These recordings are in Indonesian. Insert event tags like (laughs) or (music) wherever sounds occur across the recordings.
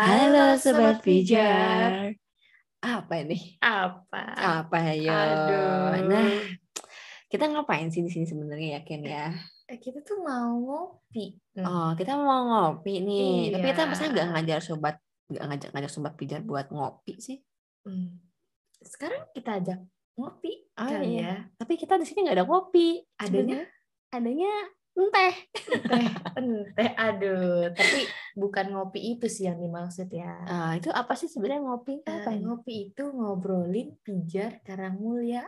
Halo Sobat Pijar. Apa ini? Apa? Apa? Aduh. Nah, kita ngapain sih di sini sebenarnya ya Ken ya? Eh, kita tuh mau ngopi. Hmm. Oh, kita mau ngopi nih. Tapi kita Iya. masa nggak ngajar sobat nggak ngajak ngajak sobat pijar buat ngopi sih? Hmm. Sekarang kita ajak ngopi Oh, kali iya. ya. Tapi kita di sini nggak ada kopi. Adanya adanya teh. teh, teh. Aduh, tapi bukan ngopi itu sih yang dimaksud ya. Ah, itu apa sih sebenarnya ngopi? Apa ini? ngopi itu ngobrolin pijar Karangmulya.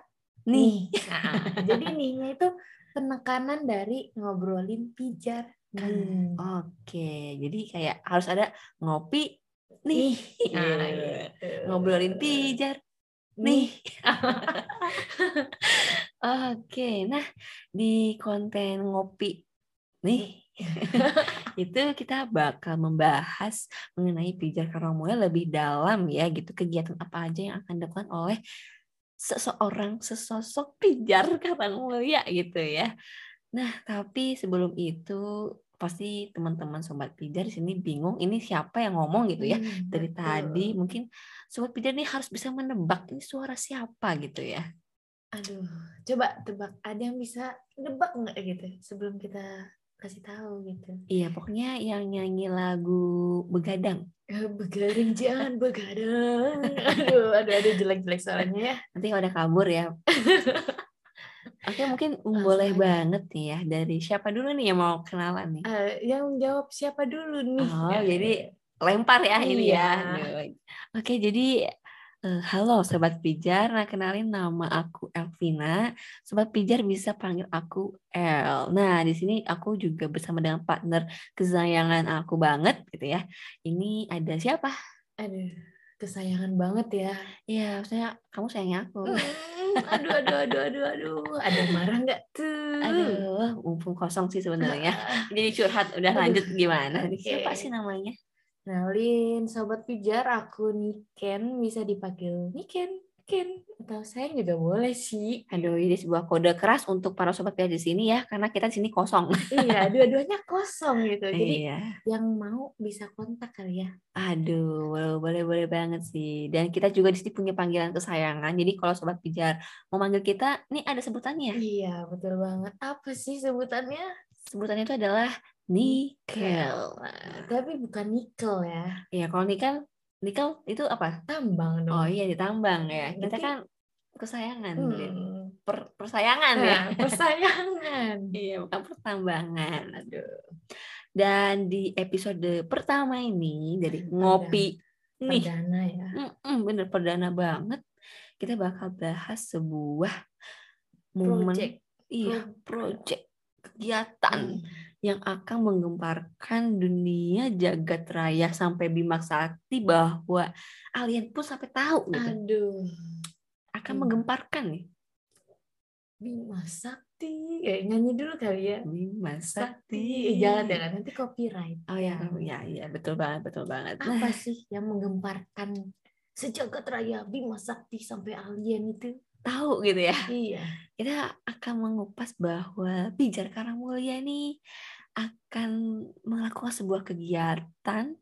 Nih. Nah, jadi nihnya itu penekanan dari ngobrolin pijar. Hmm. Oke, jadi kayak harus ada ngopi nih. Nah, gitu. Ngobrolin pijar nih. (laughs) Oke, nah di konten ngopi nih (laughs) itu kita bakal membahas mengenai pijar Karangmulya lebih dalam ya gitu kegiatan apa aja yang akan dilakukan oleh seseorang sesosok pijar Karangmulya gitu ya. Nah, tapi sebelum itu pasti teman-teman sobat pijar di sini bingung ini siapa yang ngomong gitu ya. Hmm, Dari betul. tadi mungkin sobat pijar nih harus bisa menebak ini suara siapa gitu ya. Aduh, coba tebak. Ada yang bisa nebak nggak gitu sebelum kita kasih tahu gitu. Iya, pokoknya yang nyanyi lagu Begadang. Eh, Begadang jangan begadang. Aduh, aduh, aduh jelek-jelek suaranya ya. Nanti kalau udah kabur ya. (laughs) Oke, mungkin boleh aja. banget nih ya dari siapa dulu nih yang mau kenalan nih? Eh, yang jawab siapa dulu nih? Oh, Ya, jadi lempar ya ini ya. Iya. Aduh. Oke, jadi eh, halo Sobat Pijar. Nah, kenalin nama aku Elvina. Sobat Pijar bisa panggil aku El. Nah, di sini aku juga bersama dengan partner kesayangan aku banget gitu ya. Ini ada siapa? Aduh, kesayangan banget ya. Iya, maksudnya kamu sayangnya aku. Aduh, aduh, aduh, aduh, aduh. Ada yang marah nggak tuh? Aduh, mumpung kosong sih sebenarnya. (laughs) Jadi curhat udah Aduh. lanjut gimana? Oke. Siapa sih namanya? Kenalin, Sobat Pijar, aku Niken, bisa dipanggil Niken, Ken, atau sayang juga boleh sih. Aduh, ini sebuah kode keras untuk para sobat pijar di sini ya, karena kita di sini kosong. iya, (laughs) dua-duanya kosong gitu. Jadi iya. yang mau bisa kontak kali ya. Aduh, boleh, boleh boleh banget sih. Dan kita juga di sini punya panggilan kesayangan. Jadi kalau sobat pijar mau manggil kita, nih ada sebutannya. Iya, betul banget. Apa sih sebutannya? Sebutannya itu adalah nikel. Nah, tapi bukan nikel ya. Iya, kalau nikel, nikel itu apa? Tambang dong. Oh iya, ditambang ya. Kita Berarti- kan kesayangan. Hmm. Per- persayangan ya. (laughs) Persayangan. (laughs) Iya, bukan pertambangan. Aduh. Dan di episode pertama ini dari ngopi nih, Perdana ya. mm-mm, bener perdana banget. Kita bakal bahas sebuah momen, Project. iya, project kegiatan Hmm. Yang akan menggemparkan dunia jagat raya sampai Bima Sakti bahwa alien pun sampai tahu gitu. Aduh. Akan Hmm. menggemparkan nih Bima Sakti. Eh, nyanyi dulu kali ya. Bima Eh, Sakti. jangan jangan nanti copyright. Oh ya, ya, ya, betul banget, betul banget. Nah, Apa sih yang menggemparkan sejagat raya Bima Sakti sampai alien itu? Tahu gitu ya. Iya. Kita akan mengupas bahwa Pijar Karangmulya ini akan melakukan sebuah kegiatan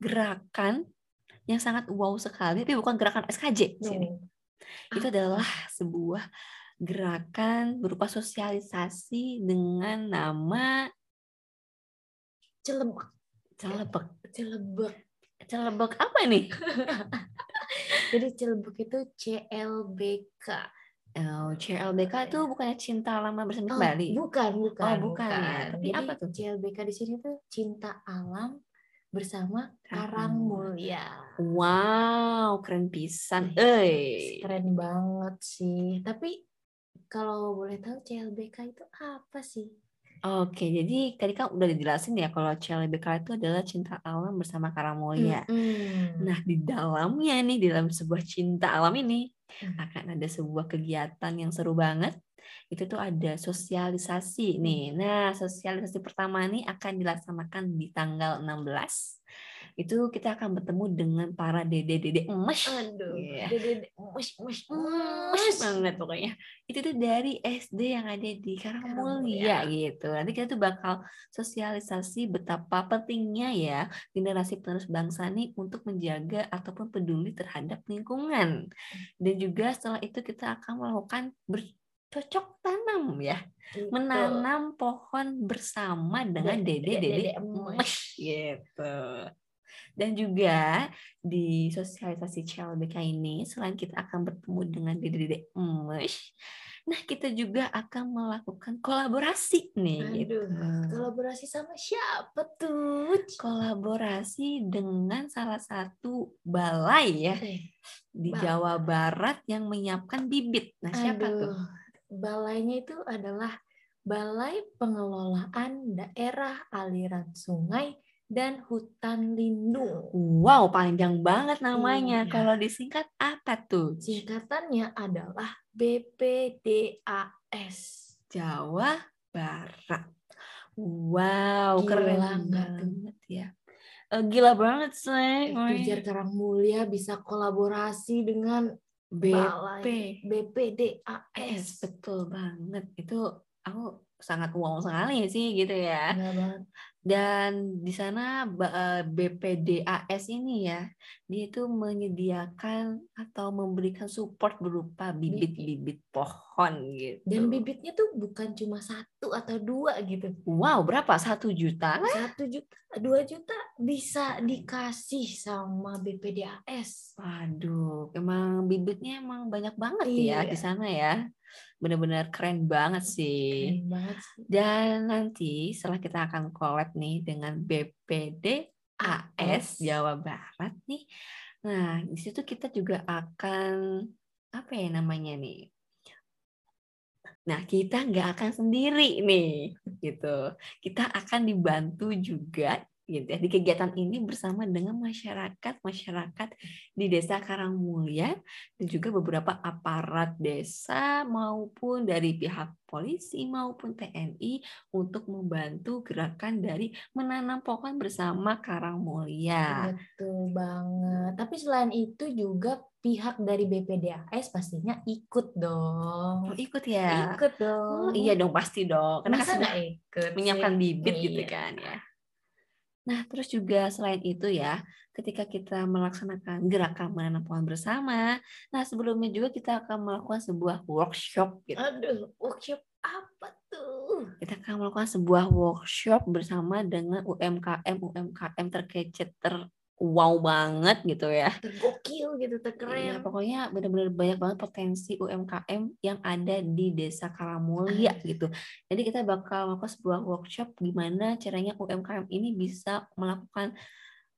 gerakan yang sangat wow sekali, tapi bukan gerakan SKJ di sini. No. Itu adalah sebuah gerakan berupa sosialisasi dengan nama Celebek. celebek. Celebek. Celebek apa ini? (laughs) Jadi celebek itu CLBK. Oh, CLBK itu bukannya cinta lama bersama Oh, kembali. bukan, bukan. Oh, bukan ya. Tapi Jadi apa tuh? CLBK di sini tuh cinta alam bersama Karang Mulia. Wow, keren pisan. Eh. Keren banget sih. Tapi kalau boleh tahu CLBK itu apa sih? Oke, jadi tadi kan udah dijelasin ya kalau CLBK itu adalah cinta alam bersama Karamoya. Mm-mm. Nah, di dalamnya nih, di dalam sebuah cinta alam ini Hmm. akan ada sebuah kegiatan yang seru banget. Itu tuh ada sosialisasi nih. Nah, sosialisasi pertama nih akan dilaksanakan di tanggal 16 itu kita akan bertemu dengan para dede-dede emas. Aduh, Iya. dede mus mus Emas banget pokoknya. Itu tuh dari SD yang ada di Karangmulia Karangmulia. gitu. Nanti kita tuh bakal sosialisasi betapa pentingnya ya generasi penerus bangsa nih untuk menjaga ataupun peduli terhadap lingkungan. Dan juga setelah itu kita akan melakukan bercocok tanam ya. Gitu. Menanam pohon bersama dengan Dede- dede emas. emas gitu. Dan juga di sosialisasi CLBK ini selain kita akan bertemu dengan dede-dede emas, nah kita juga akan melakukan kolaborasi nih gitu. Aduh, kolaborasi sama siapa tuh? Kolaborasi dengan salah satu balai ya di Balai. Jawa Barat yang menyiapkan bibit. Nah, siapa tuh? Balainya itu adalah Balai Pengelolaan Daerah Aliran Sungai dan Hutan Lindung. Wow, panjang banget namanya. Iya. Kalau disingkat apa tuh? Singkatannya adalah BPDAS. Jawa Barat. Wow, Gila keren banget ya. Eh, gila banget sih. Pijar Karangmulia bisa kolaborasi dengan Balai BP. BPDAS. Betul banget. Itu aku sangat wow sekali sih gitu ya. Dan di sana ba- eh, BPDAS ini ya, dia itu menyediakan atau memberikan support berupa bibit-bibit pohon gitu. Dan bibitnya tuh bukan cuma satu atau dua gitu. Wow, berapa? Satu juta? Satu juta, dua juta bisa dikasih sama BPDAS. Waduh, emang bibitnya emang banyak banget ya Iya. di sana ya. Benar-benar keren banget sih. Keren banget sih. Dan nanti setelah kita akan collab nih dengan BPDAS Jawa Barat nih. Nah, di situ kita juga akan apa ya namanya nih? Nah, kita nggak akan sendiri nih, gitu. Kita akan dibantu juga gitu ya di kegiatan ini bersama dengan masyarakat masyarakat di desa Karangmulia dan juga beberapa aparat desa maupun dari pihak polisi maupun TNI untuk membantu gerakan dari menanam pohon bersama Karangmulia. Betul banget. Tapi selain itu juga pihak dari BPDAS pastinya ikut dong. Oh, ikut ya? Ikut dong. Oh, iya dong pasti dong. Karena kan Masa ikut menyiapkan sih? bibit gitu Iya. kan ya. Nah, terus juga selain itu ya, ketika kita melaksanakan gerakan menanam pohon bersama, nah sebelumnya juga kita akan melakukan sebuah workshop gitu. Aduh, workshop apa tuh? Kita akan melakukan sebuah workshop bersama dengan UMKM UMKM terkece ter wow banget gitu ya. Tergokil gitu, Iya, terkeren. pokoknya benar-benar banyak banget potensi UMKM yang ada di Desa Karangmulia Ah. gitu. Jadi kita bakal melakukan sebuah workshop gimana caranya UMKM ini bisa melakukan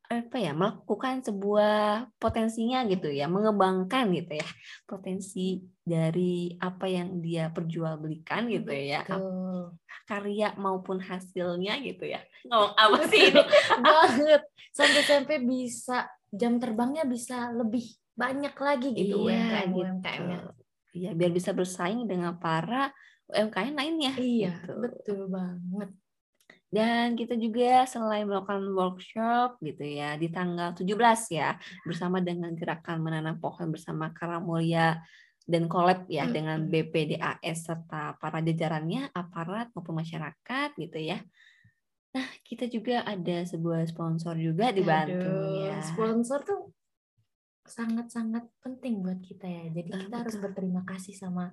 apa ya, melakukan sebuah potensinya gitu ya, mengembangkan gitu ya, potensi dari apa yang dia perjualbelikan gitu ya, Betul. karya maupun hasilnya gitu ya. Ngomong apa sih ini? (laughs) banget. Sampai-sampai bisa jam terbangnya bisa lebih banyak lagi gitu Iya, UMKM gitu. UMKM-nya. Iya, biar bisa bersaing dengan para UMKM lainnya. Iya, gitu. betul banget. Dan kita juga selain melakukan workshop gitu ya di tanggal 17 ya bersama dengan gerakan menanam pohon bersama Karangmulia dan collab ya dengan Mm-mm. BPDAS serta para jajarannya aparat maupun masyarakat gitu ya. Nah, kita juga ada sebuah sponsor juga dibantu Aduh, ya. Sponsor tuh sangat-sangat penting buat kita ya. Jadi kita harus betul. berterima kasih sama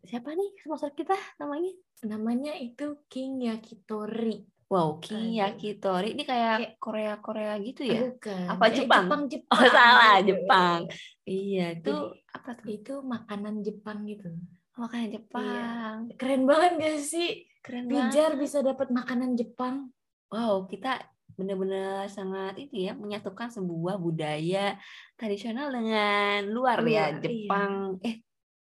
Siapa nih sponsor kita namanya? namanya itu King Yakitori. Wow, King. Yakitori. Ini kayak Kayak- Korea-Korea gitu ya? Bukan. Apa Jepang? Jepang, Jepang. Oh, salah, gitu. Jepang. Iya, itu Jadi, apa tuh? Itu makanan Jepang gitu. Makanan Jepang. Keren banget gak sih? Keren banget. bisa dapat makanan Jepang. Wow, kita benar-benar sangat ini ya menyatukan sebuah budaya tradisional dengan luar ya, Luar, iya. Jepang. Eh,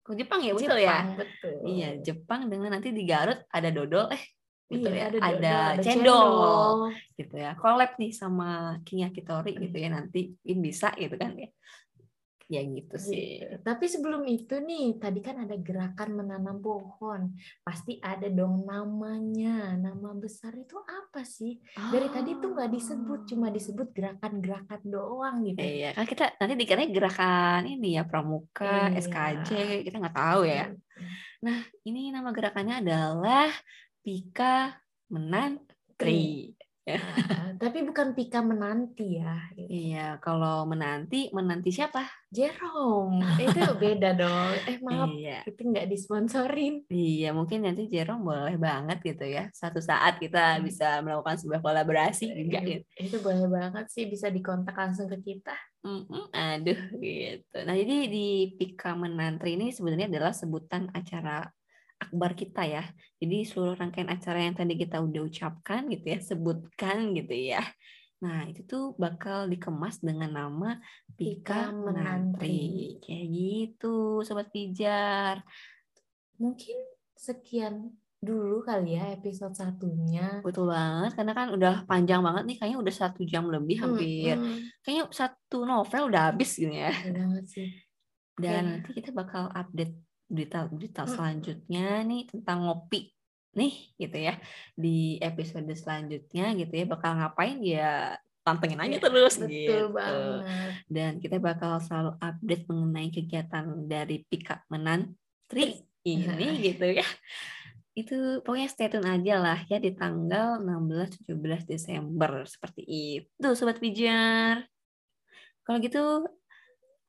kok Jepang ya betul ya? Jepang, betul. Iya, Jepang dengan nanti di Garut ada dodol eh gitu Iya, ya. ada, Ada, dodol, ada cendol gitu ya. Collab nih sama King Yakitori gitu ya nanti mungkin bisa gitu kan ya. Ya gitu sih. Gitu. Tapi sebelum itu nih, tadi kan ada gerakan menanam pohon. Pasti ada dong namanya. Nama besar itu apa sih? Dari tadi tuh nggak disebut, cuma disebut gerakan-gerakan doang gitu. Iya, kan kita nanti dikiranya gerakan ini ya pramuka, Iya. SKJ, kita nggak tahu ya. Nah, ini nama gerakannya adalah Pika Menantri. Nah, tapi bukan Pika menanti ya. Iya, kalau menanti, menanti siapa? Jerome, itu beda dong. Eh (laughs) maaf, Iya. itu nggak disponsorin. Iya, mungkin nanti Jerome boleh banget gitu ya. Satu saat kita Hmm. bisa melakukan sebuah kolaborasi juga gitu. Itu boleh banget sih, bisa dikontak langsung ke kita. Mm-mm, aduh gitu. Nah, jadi di Pika Menantri ini sebenarnya adalah sebutan acara akbar kita ya. Jadi seluruh rangkaian acara yang tadi kita udah ucapkan gitu ya, sebutkan gitu ya. Nah, itu tuh bakal dikemas dengan nama Pika Menantri. Kayak gitu, Sobat Pijar. Mungkin sekian dulu kali ya episode satunya. Betul banget, karena kan udah panjang banget nih, kayaknya udah satu jam lebih hampir. Mm-mm. Kayaknya satu novel udah habis gitu ya. Bener banget sih. Dan Kayaknya. nanti kita bakal update berita-berita Mm. selanjutnya nih tentang ngopi nih gitu ya di episode selanjutnya gitu ya bakal ngapain ya pantengin aja Iya, terus Betul gitu. banget. Dan kita bakal selalu update mengenai kegiatan dari Pika Menantri (laughs) ini gitu ya. Itu pokoknya stay tune aja lah ya di tanggal 16-17 Desember seperti itu Sobat Pijar. Kalau gitu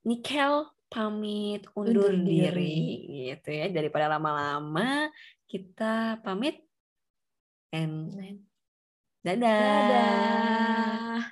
Nikel pamit undur, Undur diri. diri. gitu ya daripada lama-lama kita pamit and dadah. Dadah.